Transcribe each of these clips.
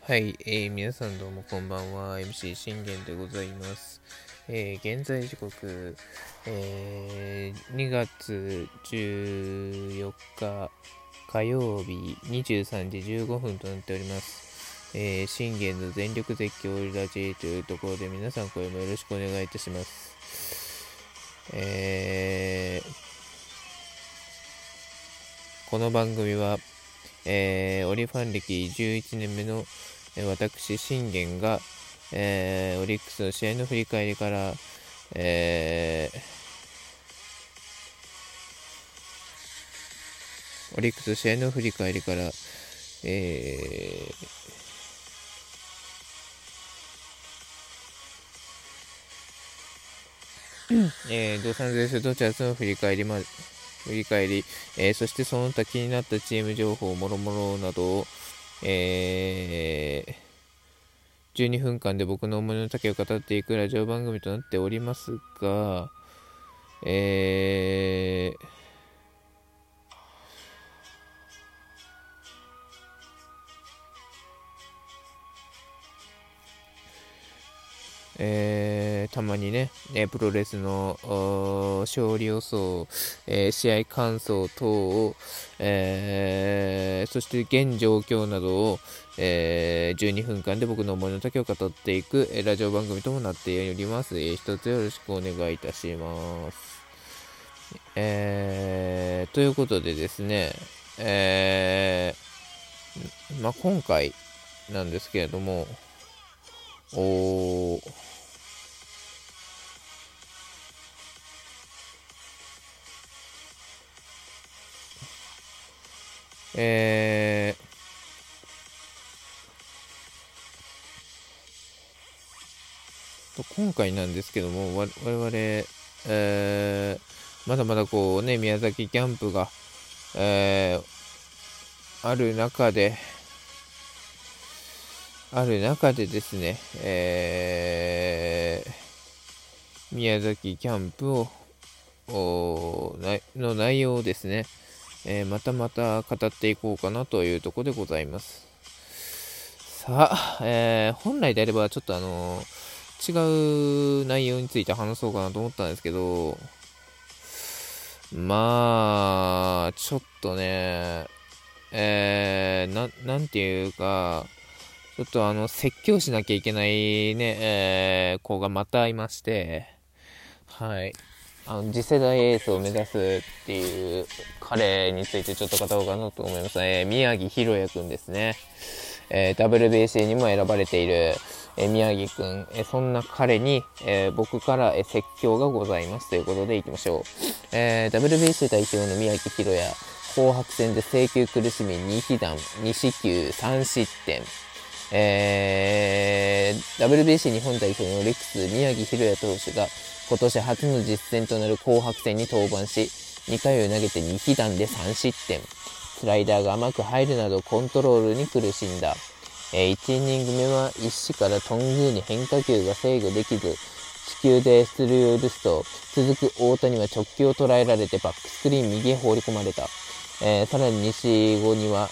はい、えー、皆さんどうもこんばんは。MC 信玄でございます。えー、現在時刻、えー、2月14日火曜日23時15分となっております。えー、信玄の全力絶叫ラジというところで皆さんこれもよろしくお願いいたします。えー、この番組は、えー、オリファン歴11年目の私、信玄が、えー、オリックスの試合の振り返りから、えー、オリックス試合の振り返りから、えー、えー、ドサンゼルスドチャーズの振り返りま振り返り、えー、そしてその他気になったチーム情報もろもろなどを、えー、12分間で僕の思いの丈を語っていくラジオ番組となっておりますが、えー、えー、たまにね、えプロレスの勝利予想、えー、試合感想等を、えー、そして現状況などを、え12分間で僕の思いの丈を語っていく、えラジオ番組ともなっております。え一つよろしくお願いいたします。えということでですね、えま、今回なんですけれども、おえー、と今回なんですけども、我々、えー、まだまだこうね、宮崎キャンプが、えー、ある中で、ある中でですね、えー、宮崎キャンプを、の内容をですね、えー、またまた語っていこうかなというところでございます。さあ、えー、本来であればちょっとあの違う内容について話そうかなと思ったんですけど、まあ、ちょっとね、えー、ななんていうか、ちょっとあの、説教しなきゃいけないね、えー、子がまたいまして、はい。あの、次世代エースを目指すっていう彼についてちょっと語ろうかなと思います。えー、宮城博也くんですね。えー、WBC にも選ばれている、えー、宮城くん、えー、そんな彼に、えー、僕から、えー、説教がございますということでいきましょう。えー、WBC 代表の宮城博也、紅白戦で制球苦しみ2被弾、2四球3失点。えー、WBC 日本代表のオリックス宮城博也投手が今年初の実戦となる紅白戦に登板し、2回を投げて2被弾で3失点。スライダーが甘く入るなどコントロールに苦しんだ。えー、1イニング目は一死から頓宮に変化球が制御できず、地球で出塁を許すと、続く大谷は直球を捉えられてバックスクリーン右へ放り込まれた。えー、さらに西後には、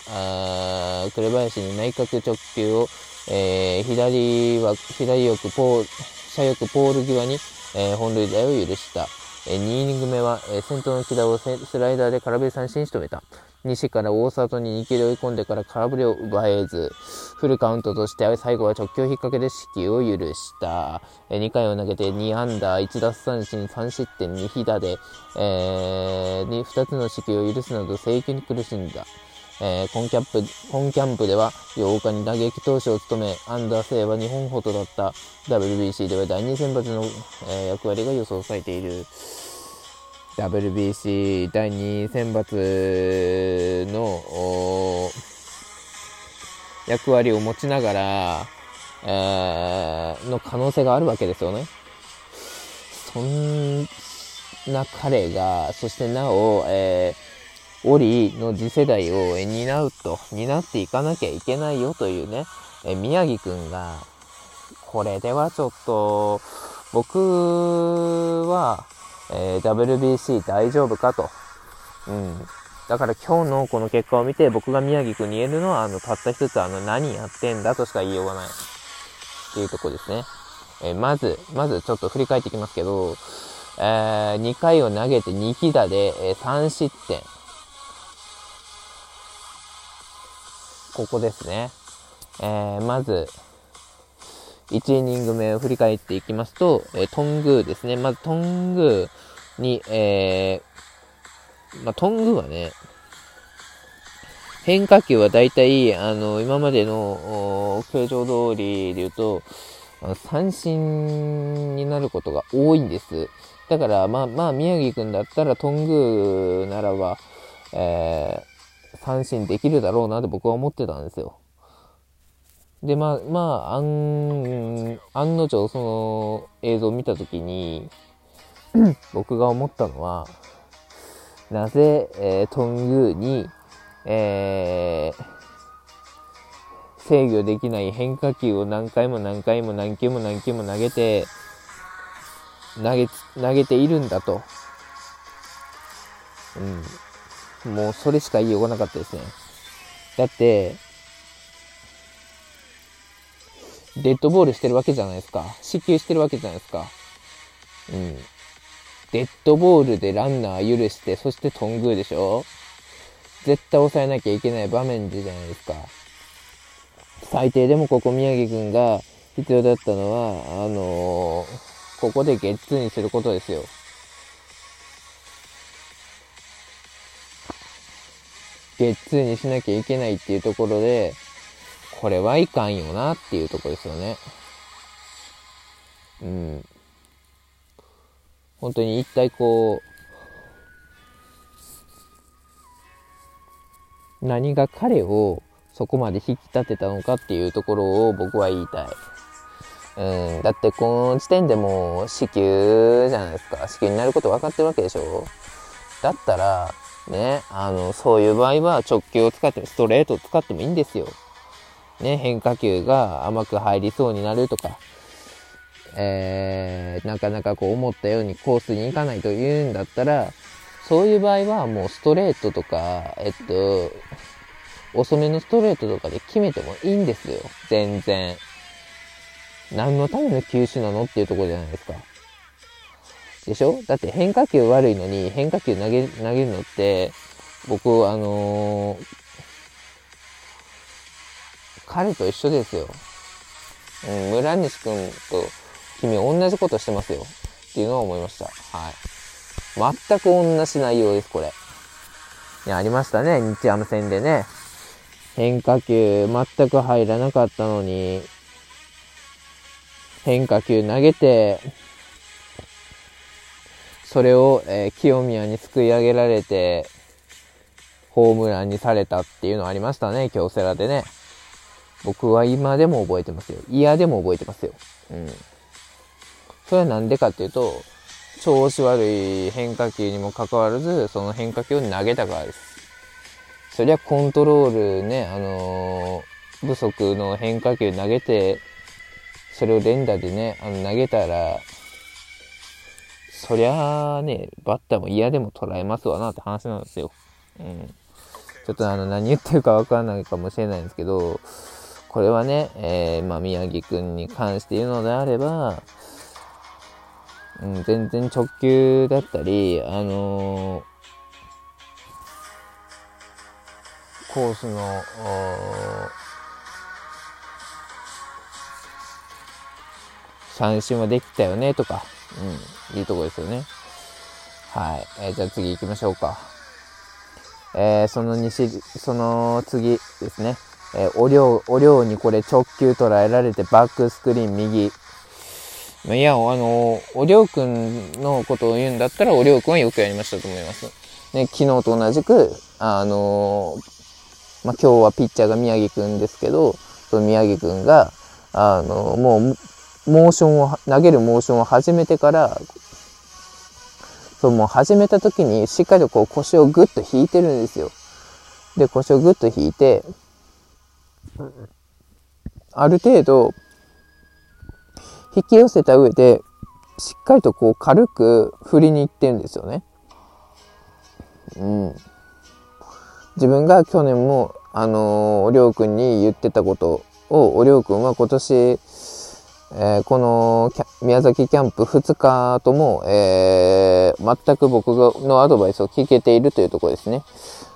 紅林に内角直球を、えー、左は、左翼ポール、左翼ポール際に、えー、本塁打を許した。えー、2イニング目は、えー、先頭の木田をスライダーで空振り三振し留めた。西から大里に2球で追い込んでから空振りを奪えず、フルカウントとして最後は直球引っ掛けで死球を許した。え2回を投げて2安打、1奪三振、3失点、2被打で、えー、2つの死球を許すなど制球に苦しんだ。えー、今キャンプ、今キャンプでは8日に打撃投手を務め、アンダーセイは日本ほどだった WBC では第2選抜の、えー、役割が予想されている。WBC 第2選抜の役割を持ちながら、の可能性があるわけですよね。そんな彼が、そしてなお、えー、オリの次世代を担うと、担っていかなきゃいけないよというね、えー、宮城くんが、これではちょっと、僕は、えー、WBC 大丈夫かと。うん。だから今日のこの結果を見て僕が宮城くんに言えるのは、あの、たった一つあの、何やってんだとしか言いようがない。っていうとこですね。えー、まず、まずちょっと振り返っていきますけど、えー、2回を投げて2被打で、えー、3失点。ここですね。えー、まず、1イニング目を振り返っていきますと、えー、トングーですね。まずトングーに、えー、まあ、トングーはね、変化球は大体、あの、今までの形状通りで言うと、三振になることが多いんです。だから、まあ、まあ、宮城くんだったら、トングーならば、えー、三振できるだろうなって僕は思ってたんですよ。で、まあ、まあ、案、案の定その映像を見たときに、僕が思ったのは、なぜ、えー、トングーに、えー、制御できない変化球を何回も何回も何球も何球も投げて、投げ、投げているんだと。うん。もうそれしか言いようがなかったですね。だって、デッドボールしてるわけじゃないですか。死球してるわけじゃないですか。うん。デッドボールでランナー許して、そしてトングーでしょ絶対抑えなきゃいけない場面でじゃないですか。最低でもここ宮城くんが必要だったのは、あのー、ここでゲッツーにすることですよ。ゲッツーにしなきゃいけないっていうところで、これはいかんよなっていうとこですよね。うん。本当に一体こう、何が彼をそこまで引き立てたのかっていうところを僕は言いたい。うん、だってこの時点でもう死球じゃないですか。死球になること分かってるわけでしょだったら、ね、あの、そういう場合は直球を使っても、ストレートを使ってもいいんですよ。ね、変化球が甘く入りそうになるとか、えー、なかなかこう思ったようにコースに行かないというんだったら、そういう場合はもうストレートとか、えっと、遅めのストレートとかで決めてもいいんですよ。全然。何のための球種なのっていうところじゃないですか。でしょ？だって変化球悪いのに変化球投げ、投げるのって、僕、あのー、彼と一緒ですよ。うん、村西くんと君同じことしてますよ。っていうのは思いました。はい。全く同じ内容です、これ。いや、ありましたね。日ハム戦でね。変化球全く入らなかったのに、変化球投げて、それを、えー、清宮にすくい上げられて、ホームランにされたっていうのありましたね、京セラでね。僕は今でも覚えてますよ。嫌でも覚えてますよ。うん。それはなんでかっていうと、調子悪い変化球にもかかわらず、その変化球を投げたからです。そりゃコントロールね、あのー、不足の変化球投げて、それを連打でね、あの投げたら、そりゃあね、バッターも嫌でも捉えますわなって話なんですよ。うん。ちょっとあの、何言ってるかわからないかもしれないんですけど、これはね、えー、まあ、宮城くんに関して言うのであれば、うん、全然直球だったり、あのー、コースの、三振はできたよね、とか、うん、いうとこですよね。はい。えー、じゃあ次行きましょうか。えー、その西、その次ですね。えー、お量、お量にこれ直球捉えられてバックスクリーン右。いや、あの、おりょうくんのことを言うんだったら、おりょうくんはよくやりましたと思います。ね、昨日と同じく、あのまあ、今日はピッチャーが宮城くんですけど、その宮城くんが、あのもう、モーションを、投げるモーションを始めてから、そう、もう始めた時にしっかりとこう腰をグッと引いてるんですよ。で、腰をグッと引いて、ある程度、引き寄せた上で、しっかりとこう軽く振りに行ってるんですよね。うん。自分が去年も、あのー、りょうくんに言ってたことを、おりょうくんは今年、えー、この宮崎キャンプ2日とも、えー、全く僕のアドバイスを聞けているというところですね。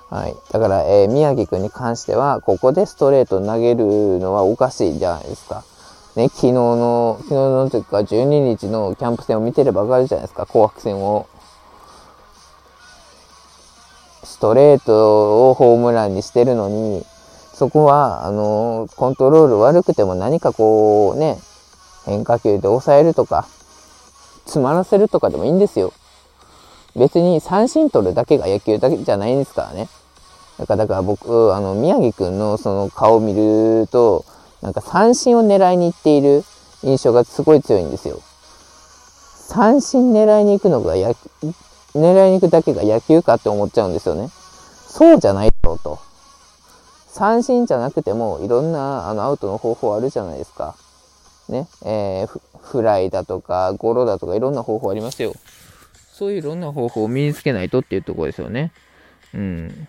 はい。だから、えー、宮城くんに関しては、ここでストレート投げるのはおかしいじゃないですか。ね、昨日の、昨日のというか12日のキャンプ戦を見てればわかるじゃないですか、紅白戦を。ストレートをホームランにしてるのに、そこは、あの、コントロール悪くても何かこうね、変化球で抑えるとか、詰まらせるとかでもいいんですよ。別に三振取るだけが野球だけじゃないんですからね。だから、だから僕、あの、宮城くんのその顔を見ると、なんか三振を狙いに行っている印象がすごい強いんですよ。三振狙いに行くのが野狙いに行くだけが野球かって思っちゃうんですよね。そうじゃないだろうと。三振じゃなくても、いろんなあのアウトの方法あるじゃないですか。ね。えー、フライだとか、ゴロだとか、いろんな方法ありますよ。そういういろんな方法を身につけないとっていうところですよね。うん。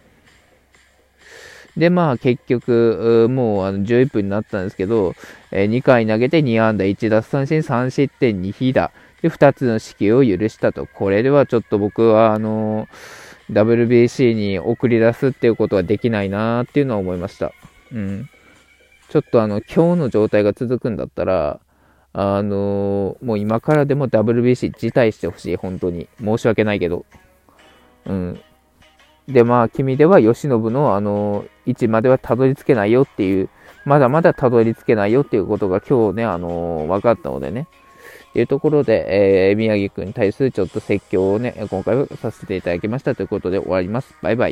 で、まあ結局、もうあの11分になったんですけど、え、2回投げて2安打1奪三振3失点2被打。で、2つの指揮を許したと。これではちょっと僕は、あのー、WBC に送り出すっていうことはできないなーっていうのは思いました。うん。ちょっとあの、今日の状態が続くんだったら、あのー、もう今からでも WBC 辞退してほしい、本当に。申し訳ないけど。うん。で、まあ、君では慶喜のあの、位置まではたどり着けないよっていう、まだまだたどり着けないよっていうことが今日ね、あの分かったのでね。というところで、えー、宮城くんに対するちょっと説教をね、今回はさせていただきましたということで終わります。バイバイ。